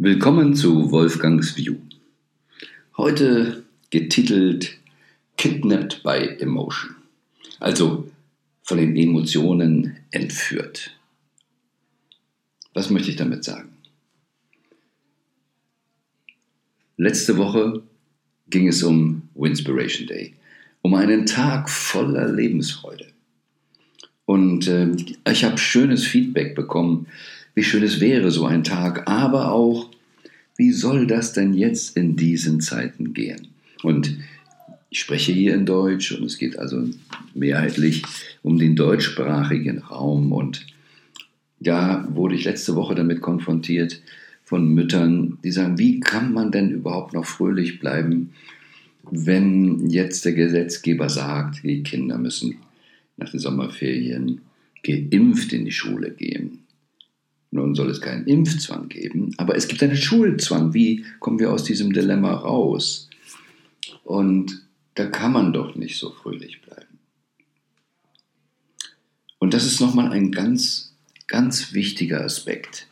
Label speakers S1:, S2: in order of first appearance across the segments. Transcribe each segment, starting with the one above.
S1: Willkommen zu Wolfgangs View. Heute getitelt Kidnapped by Emotion, also von den Emotionen entführt. Was möchte ich damit sagen? Letzte Woche ging es um Winspiration Day, um einen Tag voller Lebensfreude. Und äh, ich habe schönes Feedback bekommen, wie schön es wäre, so ein Tag, aber auch, wie soll das denn jetzt in diesen Zeiten gehen? Und ich spreche hier in Deutsch und es geht also mehrheitlich um den deutschsprachigen Raum. Und da wurde ich letzte Woche damit konfrontiert von Müttern, die sagen, wie kann man denn überhaupt noch fröhlich bleiben, wenn jetzt der Gesetzgeber sagt, die Kinder müssen nach den Sommerferien geimpft in die Schule gehen. Nun soll es keinen Impfzwang geben, aber es gibt einen Schulzwang. Wie kommen wir aus diesem Dilemma raus? Und da kann man doch nicht so fröhlich bleiben. Und das ist nochmal ein ganz, ganz wichtiger Aspekt.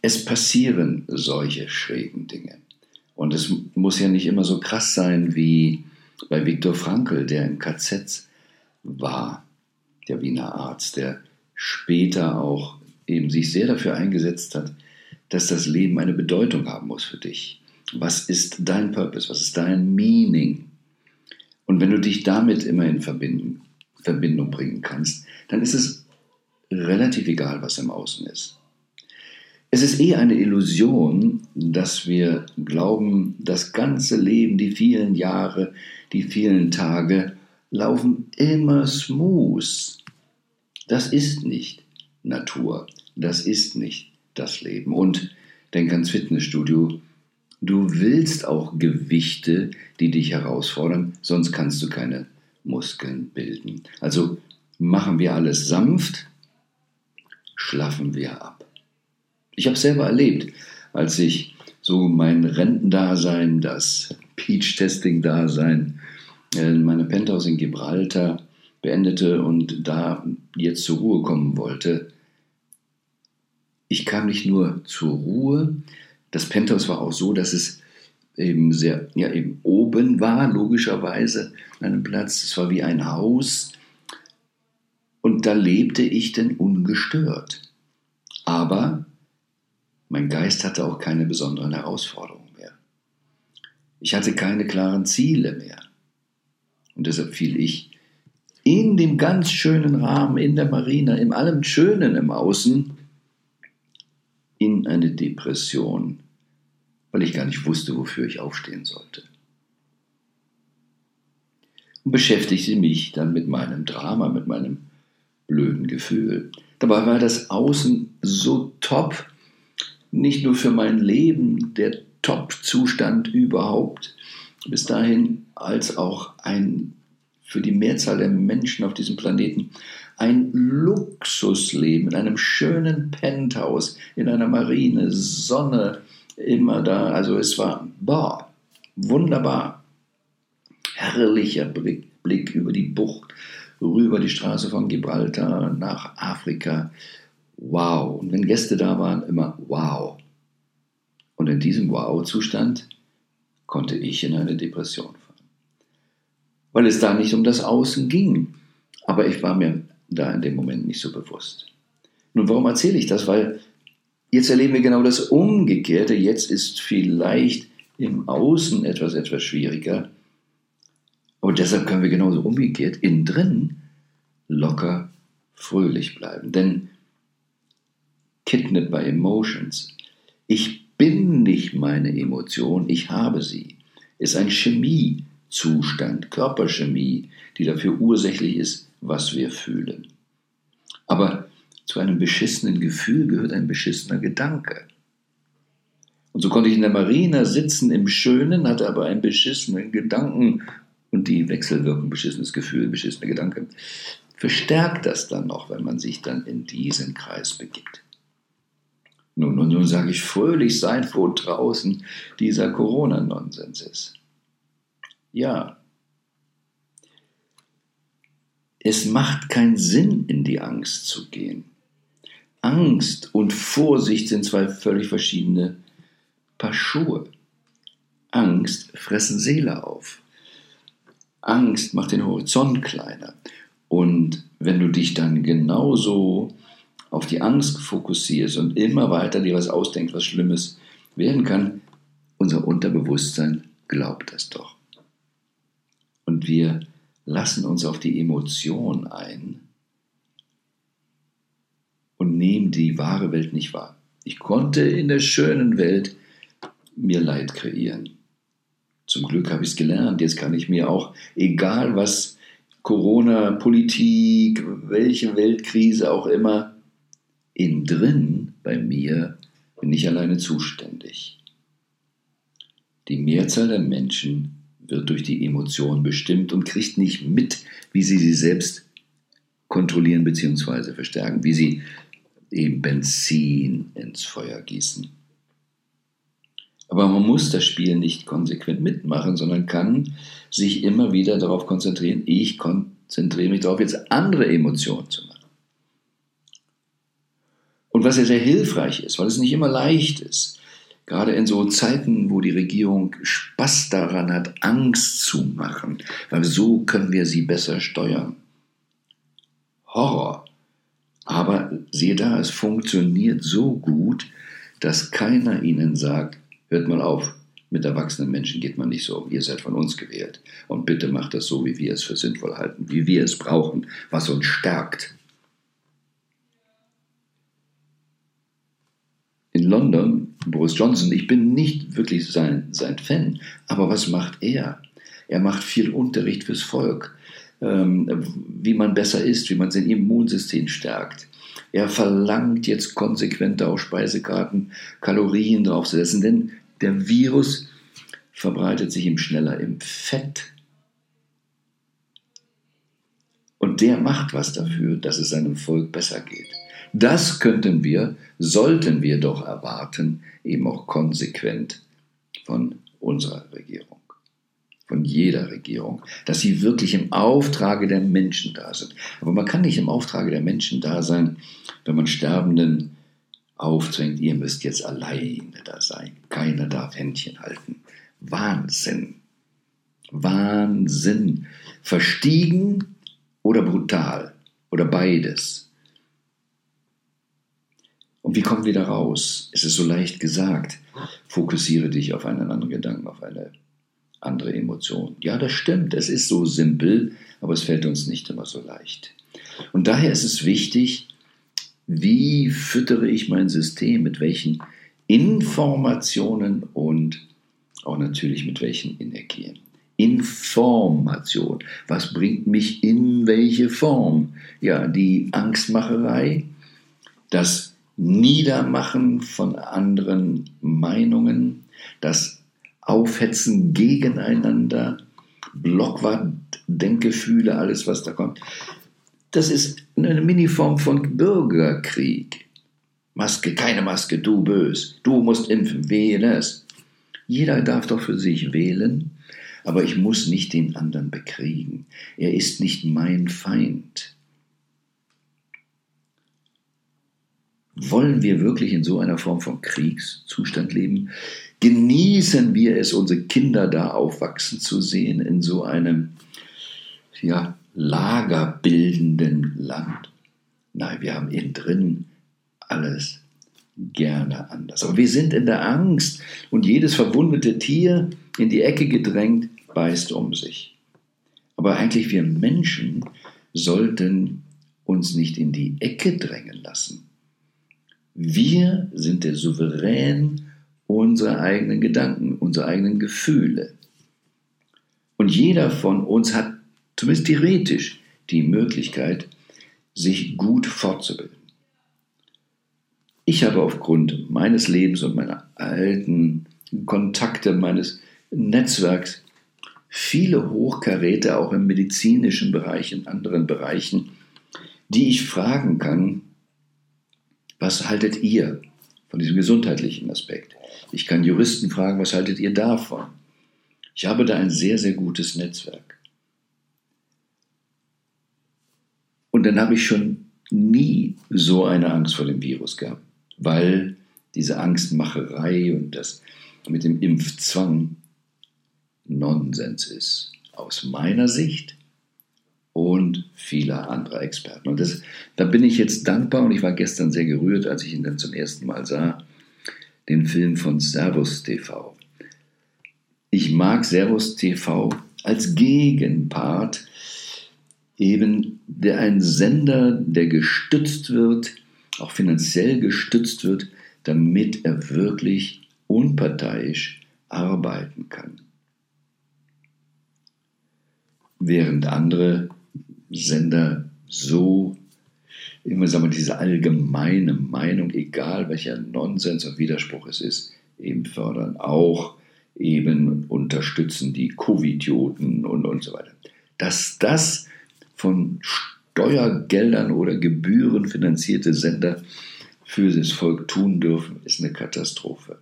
S1: Es passieren solche schrägen Dinge. Und es muss ja nicht immer so krass sein wie bei Viktor Frankl, der im KZ war, der Wiener Arzt, der später auch eben sich sehr dafür eingesetzt hat, dass das Leben eine Bedeutung haben muss für dich. Was ist dein Purpose? Was ist dein Meaning? Und wenn du dich damit immer in Verbindung, Verbindung bringen kannst, dann ist es relativ egal, was im Außen ist. Es ist eher eine Illusion, dass wir glauben, das ganze Leben, die vielen Jahre, die vielen Tage laufen immer smooth. Das ist nicht Natur. Das ist nicht das Leben. Und denk ans Fitnessstudio. Du willst auch Gewichte, die dich herausfordern, sonst kannst du keine Muskeln bilden. Also machen wir alles sanft, schlaffen wir ab. Ich habe selber erlebt, als ich so mein Rentendasein, das Peach-Testing-Dasein, äh, meine Penthouse in Gibraltar beendete und da jetzt zur Ruhe kommen wollte, ich kam nicht nur zur Ruhe, das Penthouse war auch so, dass es eben sehr, ja, eben oben war, logischerweise, an einem Platz. Es war wie ein Haus. Und da lebte ich denn ungestört. Aber mein Geist hatte auch keine besonderen Herausforderungen mehr. Ich hatte keine klaren Ziele mehr. Und deshalb fiel ich in dem ganz schönen Rahmen, in der Marina, in allem Schönen im Außen, in eine Depression, weil ich gar nicht wusste, wofür ich aufstehen sollte. Und beschäftigte mich dann mit meinem Drama, mit meinem blöden Gefühl. Dabei war das Außen so top, nicht nur für mein Leben der Top-Zustand überhaupt bis dahin, als auch ein für die Mehrzahl der Menschen auf diesem Planeten ein Luxusleben in einem schönen Penthouse, in einer Marine, Sonne immer da. Also es war, boah, wunderbar. Herrlicher Blick, Blick über die Bucht, rüber die Straße von Gibraltar nach Afrika. Wow. Und wenn Gäste da waren, immer wow. Und in diesem Wow-Zustand konnte ich in eine Depression fallen. Weil es da nicht um das Außen ging. Aber ich war mir da in dem Moment nicht so bewusst. Nun, warum erzähle ich das? Weil jetzt erleben wir genau das Umgekehrte. Jetzt ist vielleicht im Außen etwas etwas schwieriger. Aber deshalb können wir genauso umgekehrt innen drin locker fröhlich bleiben. Denn Kidnapped by Emotions. Ich bin nicht meine Emotion, ich habe sie. Ist ein Chemiezustand, Körperchemie, die dafür ursächlich ist, was wir fühlen. Aber zu einem beschissenen Gefühl gehört ein beschissener Gedanke. Und so konnte ich in der Marina sitzen im Schönen, hatte aber einen beschissenen Gedanken und die Wechselwirkung beschissenes Gefühl, beschissener Gedanke verstärkt das dann noch, wenn man sich dann in diesen Kreis begibt. Nun, und nun sage ich fröhlich sein, wo draußen dieser Corona-Nonsens ist. Ja, es macht keinen Sinn, in die Angst zu gehen. Angst und Vorsicht sind zwei völlig verschiedene Paar Schuhe. Angst fressen Seele auf. Angst macht den Horizont kleiner. Und wenn du dich dann genauso auf die Angst fokussierst und immer weiter dir was ausdenkst, was Schlimmes werden kann, unser Unterbewusstsein glaubt das doch. Und wir lassen uns auf die Emotion ein und nehmen die wahre Welt nicht wahr. Ich konnte in der schönen Welt mir Leid kreieren. Zum Glück habe ich es gelernt. Jetzt kann ich mir auch, egal was Corona, Politik, welche Weltkrise auch immer, innen drin bei mir bin ich alleine zuständig. Die Mehrzahl der Menschen wird durch die Emotionen bestimmt und kriegt nicht mit, wie sie sie selbst kontrollieren bzw. verstärken, wie sie eben Benzin ins Feuer gießen. Aber man muss das Spiel nicht konsequent mitmachen, sondern kann sich immer wieder darauf konzentrieren, ich konzentriere mich darauf, jetzt andere Emotionen zu machen. Und was ja sehr hilfreich ist, weil es nicht immer leicht ist, gerade in so Zeiten, wo die Regierung Spaß daran hat, Angst zu machen, weil so können wir sie besser steuern. Horror. Aber siehe da, es funktioniert so gut, dass keiner ihnen sagt, hört mal auf, mit erwachsenen Menschen geht man nicht so um. Ihr seid von uns gewählt. Und bitte macht das so, wie wir es für sinnvoll halten, wie wir es brauchen, was uns stärkt. In London, Boris Johnson, ich bin nicht wirklich sein, sein Fan, aber was macht er? Er macht viel Unterricht fürs Volk, ähm, wie man besser isst, wie man sein Immunsystem stärkt. Er verlangt jetzt konsequent auf Speisekarten Kalorien draufzusetzen, denn der Virus verbreitet sich ihm schneller im Fett. Und der macht was dafür, dass es seinem Volk besser geht. Das könnten wir, sollten wir doch erwarten, eben auch konsequent von unserer Regierung, von jeder Regierung, dass sie wirklich im Auftrage der Menschen da sind. Aber man kann nicht im Auftrage der Menschen da sein, wenn man Sterbenden aufdrängt, ihr müsst jetzt alleine da sein. Keiner darf Händchen halten. Wahnsinn. Wahnsinn. Verstiegen oder brutal oder beides. Und wie kommen wir da raus? Es ist so leicht gesagt. Fokussiere dich auf einen anderen Gedanken, auf eine andere Emotion. Ja, das stimmt. Es ist so simpel, aber es fällt uns nicht immer so leicht. Und daher ist es wichtig, wie füttere ich mein System, mit welchen Informationen und auch natürlich mit welchen Energien. Information. Was bringt mich in welche Form? Ja, die Angstmacherei, das Niedermachen von anderen Meinungen, das Aufhetzen gegeneinander, Blockwart, Denkgefühle, alles was da kommt. Das ist eine Miniform von Bürgerkrieg. Maske, keine Maske, du bös, du musst impfen, wähle es. Jeder darf doch für sich wählen, aber ich muss nicht den anderen bekriegen. Er ist nicht mein Feind. Wollen wir wirklich in so einer Form von Kriegszustand leben? Genießen wir es, unsere Kinder da aufwachsen zu sehen in so einem ja, lagerbildenden Land? Nein, wir haben innen drin alles gerne anders. Aber wir sind in der Angst und jedes verwundete Tier in die Ecke gedrängt beißt um sich. Aber eigentlich wir Menschen sollten uns nicht in die Ecke drängen. Wir sind der Souverän unserer eigenen Gedanken, unserer eigenen Gefühle. Und jeder von uns hat zumindest theoretisch die Möglichkeit, sich gut fortzubilden. Ich habe aufgrund meines Lebens und meiner alten Kontakte, meines Netzwerks viele Hochkaräte auch im medizinischen Bereich, in anderen Bereichen, die ich fragen kann, was haltet ihr von diesem gesundheitlichen Aspekt? Ich kann Juristen fragen, was haltet ihr davon? Ich habe da ein sehr, sehr gutes Netzwerk. Und dann habe ich schon nie so eine Angst vor dem Virus gehabt, weil diese Angstmacherei und das mit dem Impfzwang Nonsens ist. Aus meiner Sicht und vieler anderer Experten. Und das, da bin ich jetzt dankbar und ich war gestern sehr gerührt, als ich ihn dann zum ersten Mal sah, den Film von Servus TV. Ich mag Servus TV als Gegenpart, eben der ein Sender, der gestützt wird, auch finanziell gestützt wird, damit er wirklich unparteiisch arbeiten kann. Während andere Sender so immer sagen wir, diese allgemeine Meinung, egal welcher Nonsens und Widerspruch es ist, eben fördern. Auch eben unterstützen die Covidioten und, und so weiter. Dass das von Steuergeldern oder Gebühren finanzierte Sender für das Volk tun dürfen, ist eine Katastrophe.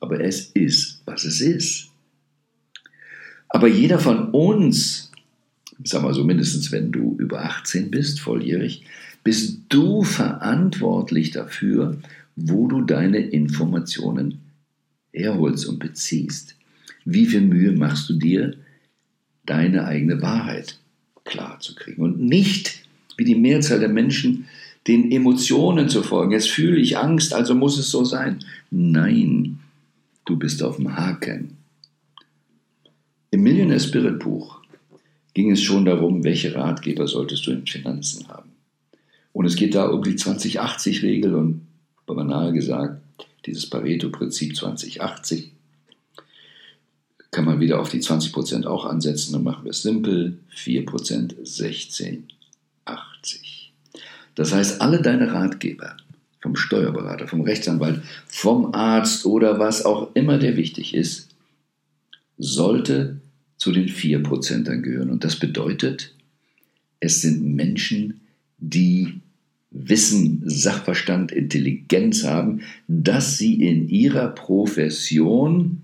S1: Aber es ist, was es ist. Aber jeder von uns sag mal so mindestens wenn du über 18 bist, volljährig, bist du verantwortlich dafür, wo du deine Informationen herholst und beziehst. Wie viel Mühe machst du dir, deine eigene Wahrheit klar zu kriegen und nicht, wie die Mehrzahl der Menschen, den Emotionen zu folgen. Jetzt fühle ich Angst, also muss es so sein. Nein, du bist auf dem Haken. Im Millionaire Spirit Buch ging es schon darum, welche Ratgeber solltest du in Finanzen haben. Und es geht da um die 20-80-Regel und banal gesagt, dieses Pareto-Prinzip 20-80 kann man wieder auf die 20% auch ansetzen. Dann machen wir es simpel, 4% 16, 80. Das heißt, alle deine Ratgeber, vom Steuerberater, vom Rechtsanwalt, vom Arzt oder was auch immer der wichtig ist, sollte zu den 4%ern gehören. Und das bedeutet, es sind Menschen, die Wissen, Sachverstand, Intelligenz haben, dass sie in ihrer Profession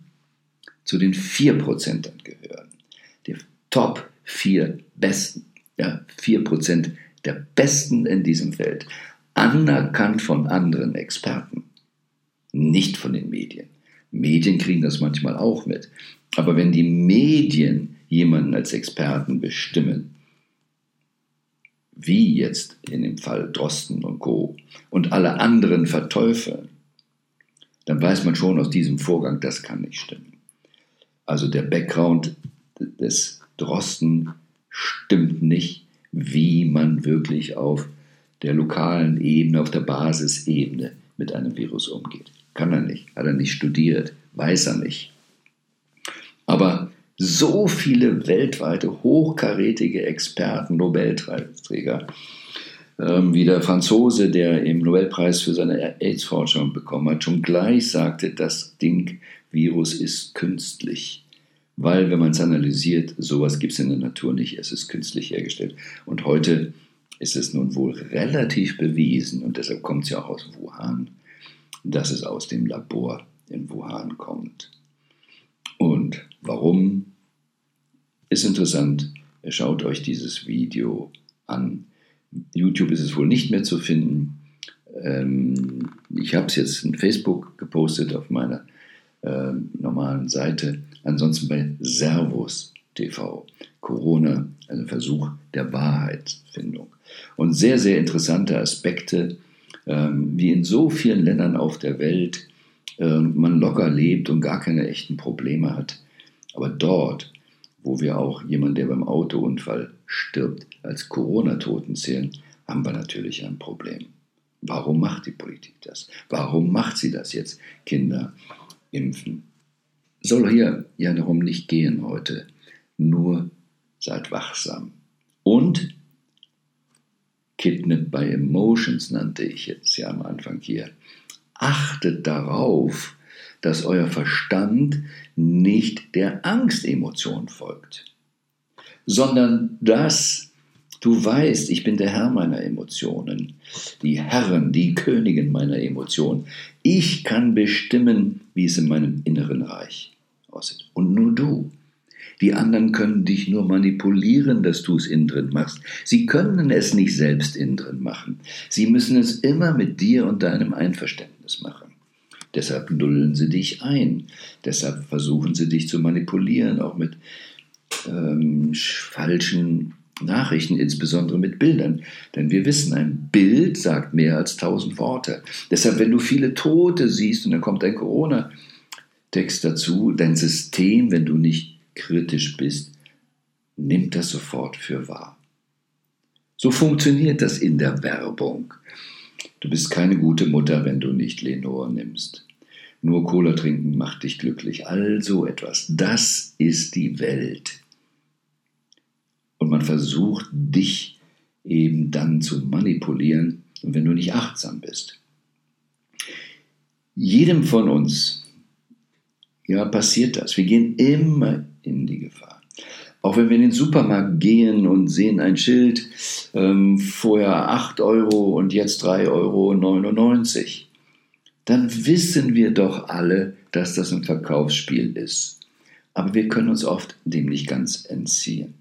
S1: zu den 4%ern gehören. Die Top 4 Besten, ja, 4% der Besten in diesem Feld, anerkannt von anderen Experten, nicht von den Medien. Medien kriegen das manchmal auch mit. Aber wenn die Medien jemanden als Experten bestimmen, wie jetzt in dem Fall Drosten und Co. und alle anderen verteufeln, dann weiß man schon aus diesem Vorgang, das kann nicht stimmen. Also der Background des Drosten stimmt nicht, wie man wirklich auf der lokalen Ebene, auf der Basisebene mit einem Virus umgeht. Kann er nicht, hat er nicht studiert, weiß er nicht. Aber so viele weltweite hochkarätige Experten, Nobelpreisträger, ähm, wie der Franzose, der im Nobelpreis für seine AIDS-Forschung bekommen hat, schon gleich sagte, das Ding, Virus ist künstlich. Weil, wenn man es analysiert, sowas gibt es in der Natur nicht, es ist künstlich hergestellt. Und heute ist es nun wohl relativ bewiesen, und deshalb kommt es ja auch aus Wuhan, dass es aus dem Labor in Wuhan kommt. Und warum ist interessant. Schaut euch dieses Video an. YouTube ist es wohl nicht mehr zu finden. Ähm, ich habe es jetzt in Facebook gepostet auf meiner äh, normalen Seite. Ansonsten bei Servus TV. Corona, also Versuch der Wahrheitsfindung. Und sehr, sehr interessante Aspekte ähm, wie in so vielen Ländern auf der Welt ähm, man locker lebt und gar keine echten Probleme hat. Aber dort, wo wir auch jemanden, der beim Autounfall stirbt, als Corona-Toten zählen, haben wir natürlich ein Problem. Warum macht die Politik das? Warum macht sie das jetzt? Kinder impfen. Soll hier ja darum nicht gehen heute. Nur seid wachsam. Und Kidnap by Emotions nannte ich jetzt ja am Anfang hier. Achtet darauf, dass euer Verstand nicht der Angstemotion folgt, sondern dass du weißt, ich bin der Herr meiner Emotionen, die Herren, die Königin meiner Emotionen. Ich kann bestimmen, wie es in meinem inneren Reich aussieht. Und nur du. Die anderen können dich nur manipulieren, dass du es innen drin machst. Sie können es nicht selbst innen drin machen. Sie müssen es immer mit dir und deinem Einverständnis machen. Deshalb nullen sie dich ein. Deshalb versuchen sie dich zu manipulieren, auch mit ähm, falschen Nachrichten, insbesondere mit Bildern. Denn wir wissen, ein Bild sagt mehr als tausend Worte. Deshalb, wenn du viele Tote siehst und dann kommt ein Corona-Text dazu, dein System, wenn du nicht kritisch bist, nimmt das sofort für wahr. So funktioniert das in der Werbung. Du bist keine gute Mutter, wenn du nicht Lenore nimmst. Nur Cola trinken macht dich glücklich. Also etwas. Das ist die Welt. Und man versucht dich eben dann zu manipulieren, wenn du nicht achtsam bist. Jedem von uns, ja, passiert das. Wir gehen immer in die Gefahr. Auch wenn wir in den Supermarkt gehen und sehen ein Schild, ähm, vorher 8 Euro und jetzt 3,99 Euro, dann wissen wir doch alle, dass das ein Verkaufsspiel ist. Aber wir können uns oft dem nicht ganz entziehen.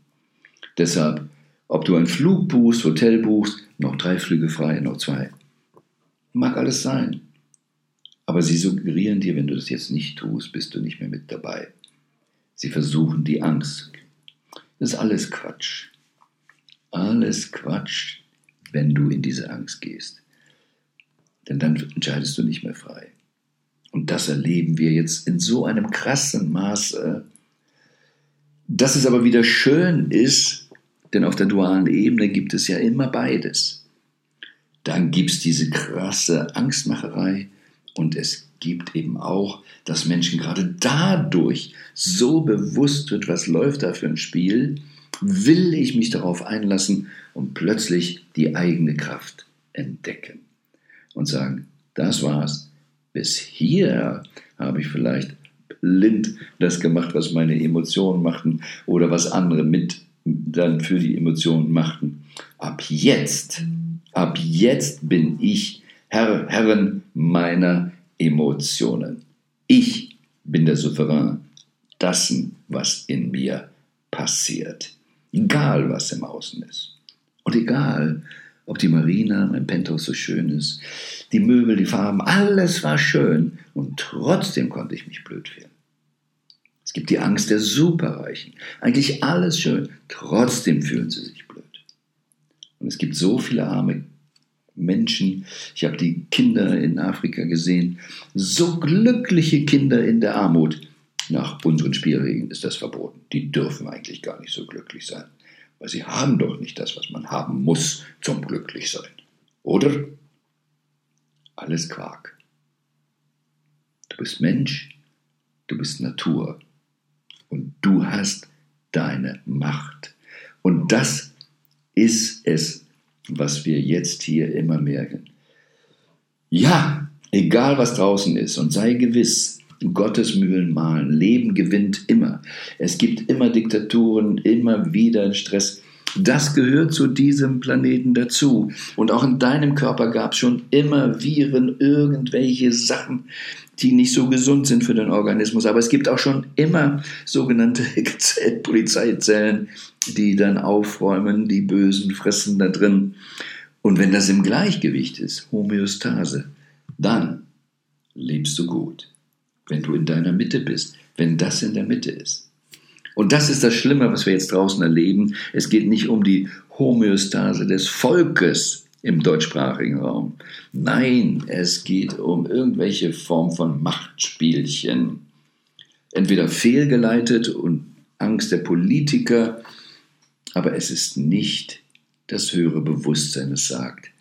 S1: Deshalb, ob du einen Flug buchst, Hotel buchst, noch drei Flüge frei, noch zwei. Mag alles sein. Aber sie suggerieren dir, wenn du das jetzt nicht tust, bist du nicht mehr mit dabei. Sie versuchen die Angst. Das ist alles Quatsch. Alles Quatsch, wenn du in diese Angst gehst. Denn dann entscheidest du nicht mehr frei. Und das erleben wir jetzt in so einem krassen Maße, dass es aber wieder schön ist, denn auf der dualen Ebene gibt es ja immer beides. Dann gibt es diese krasse Angstmacherei und es gibt eben auch, dass Menschen gerade dadurch so bewusst wird, was läuft da für ein Spiel, will ich mich darauf einlassen und plötzlich die eigene Kraft entdecken und sagen, das war's. Bis hier habe ich vielleicht blind das gemacht, was meine Emotionen machten oder was andere mit dann für die Emotionen machten. Ab jetzt, ab jetzt bin ich Herr, Herrin meiner Emotionen. Ich bin der Souverän dessen, was in mir passiert. Egal, was im Außen ist. Und egal, ob die Marina, mein Penthouse so schön ist, die Möbel, die Farben, alles war schön und trotzdem konnte ich mich blöd fühlen. Es gibt die Angst der Superreichen. Eigentlich alles schön. Trotzdem fühlen sie sich blöd. Und es gibt so viele arme Menschen. Ich habe die Kinder in Afrika gesehen. So glückliche Kinder in der Armut. Nach unseren Spielregeln ist das verboten. Die dürfen eigentlich gar nicht so glücklich sein. Weil sie haben doch nicht das, was man haben muss zum Glücklichsein. Oder? Alles Quark. Du bist Mensch, du bist Natur und du hast deine Macht. Und das ist es, was wir jetzt hier immer merken. Ja, egal was draußen ist und sei gewiss, Gottes Mühlen malen, Leben gewinnt immer. Es gibt immer Diktaturen, immer wieder Stress. Das gehört zu diesem Planeten dazu. Und auch in deinem Körper gab es schon immer Viren, irgendwelche Sachen, die nicht so gesund sind für den Organismus. Aber es gibt auch schon immer sogenannte Polizeizellen, die dann aufräumen, die Bösen fressen da drin. Und wenn das im Gleichgewicht ist, Homöostase, dann lebst du gut. Wenn du in deiner Mitte bist, wenn das in der Mitte ist. Und das ist das Schlimme, was wir jetzt draußen erleben. Es geht nicht um die Homöostase des Volkes im deutschsprachigen Raum. Nein, es geht um irgendwelche Form von Machtspielchen. Entweder fehlgeleitet und Angst der Politiker, aber es ist nicht das höhere Bewusstsein, das sagt,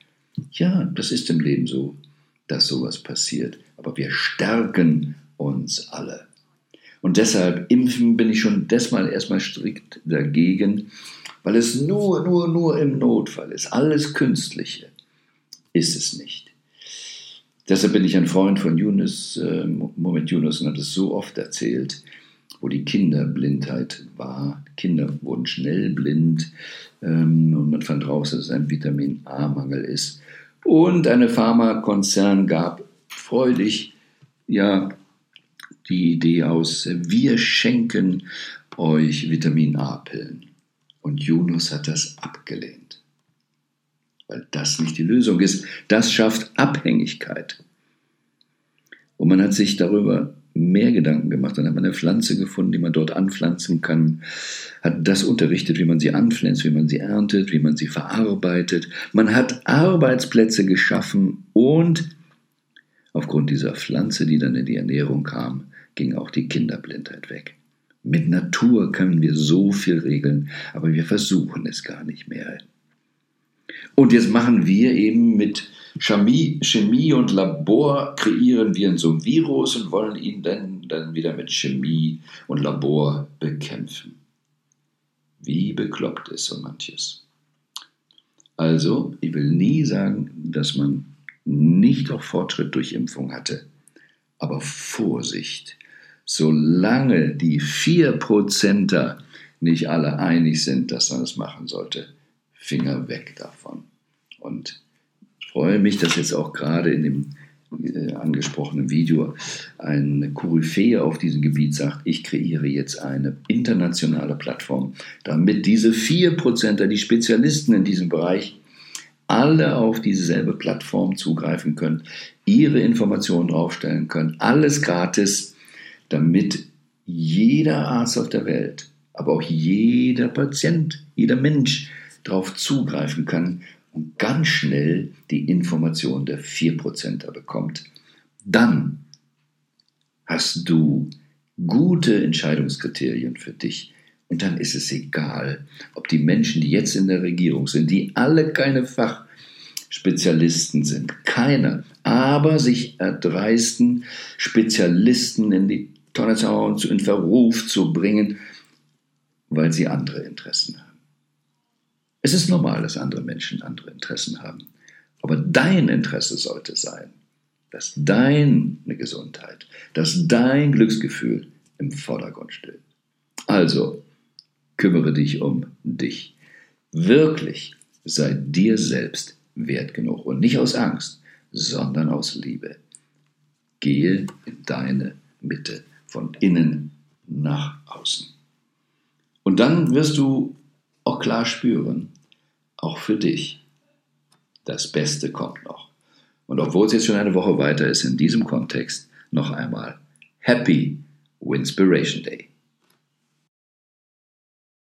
S1: ja, das ist im Leben so, dass sowas passiert, aber wir stärken uns alle. Und deshalb impfen bin ich schon desmal erstmal strikt dagegen, weil es nur, nur, nur im Notfall ist. Alles Künstliche ist es nicht. Deshalb bin ich ein Freund von Yunus, äh, Moment Yunus, und habe es so oft erzählt, wo die Kinderblindheit war. Kinder wurden schnell blind ähm, und man fand raus, dass es ein Vitamin A-Mangel ist. Und eine Pharmakonzern gab freudig ja die Idee aus, wir schenken euch Vitamin A-Pillen. Und Yunus hat das abgelehnt, weil das nicht die Lösung ist. Das schafft Abhängigkeit. Und man hat sich darüber mehr Gedanken gemacht. Dann hat man eine Pflanze gefunden, die man dort anpflanzen kann, hat das unterrichtet, wie man sie anpflanzt, wie man sie erntet, wie man sie verarbeitet. Man hat Arbeitsplätze geschaffen und aufgrund dieser Pflanze, die dann in die Ernährung kam, ging auch die Kinderblindheit weg. Mit Natur können wir so viel regeln, aber wir versuchen es gar nicht mehr. Und jetzt machen wir eben mit Chemie, Chemie und Labor kreieren wir so ein Virus und wollen ihn dann, dann wieder mit Chemie und Labor bekämpfen. Wie bekloppt ist so manches. Also, ich will nie sagen, dass man nicht auch Fortschritt durch Impfung hatte. Aber Vorsicht, solange die 4%er nicht alle einig sind, dass man es machen sollte, Finger weg davon. Und freue mich, dass jetzt auch gerade in dem äh, angesprochenen Video eine Koryphäe auf diesem Gebiet sagt, ich kreiere jetzt eine internationale Plattform, damit diese 4%er, die Spezialisten in diesem Bereich, alle auf dieselbe Plattform zugreifen können, ihre Informationen draufstellen können, alles gratis, damit jeder Arzt auf der Welt, aber auch jeder Patient, jeder Mensch darauf zugreifen kann und ganz schnell die Information der 4%er bekommt, dann hast du gute Entscheidungskriterien für dich. Und dann ist es egal, ob die Menschen, die jetzt in der Regierung sind, die alle keine Fachspezialisten sind, keine, aber sich erdreisten, Spezialisten in die Hauen, in Verruf zu bringen, weil sie andere Interessen haben. Es ist normal, dass andere Menschen andere Interessen haben. Aber dein Interesse sollte sein, dass deine Gesundheit, dass dein Glücksgefühl im Vordergrund steht. Also, kümmere dich um dich. Wirklich sei dir selbst wert genug und nicht aus Angst, sondern aus Liebe. Gehe in deine Mitte, von innen nach außen. Und dann wirst du auch klar spüren, auch für dich. Das Beste kommt noch. Und obwohl es jetzt schon eine Woche weiter ist, in diesem Kontext noch einmal Happy Winspiration Day.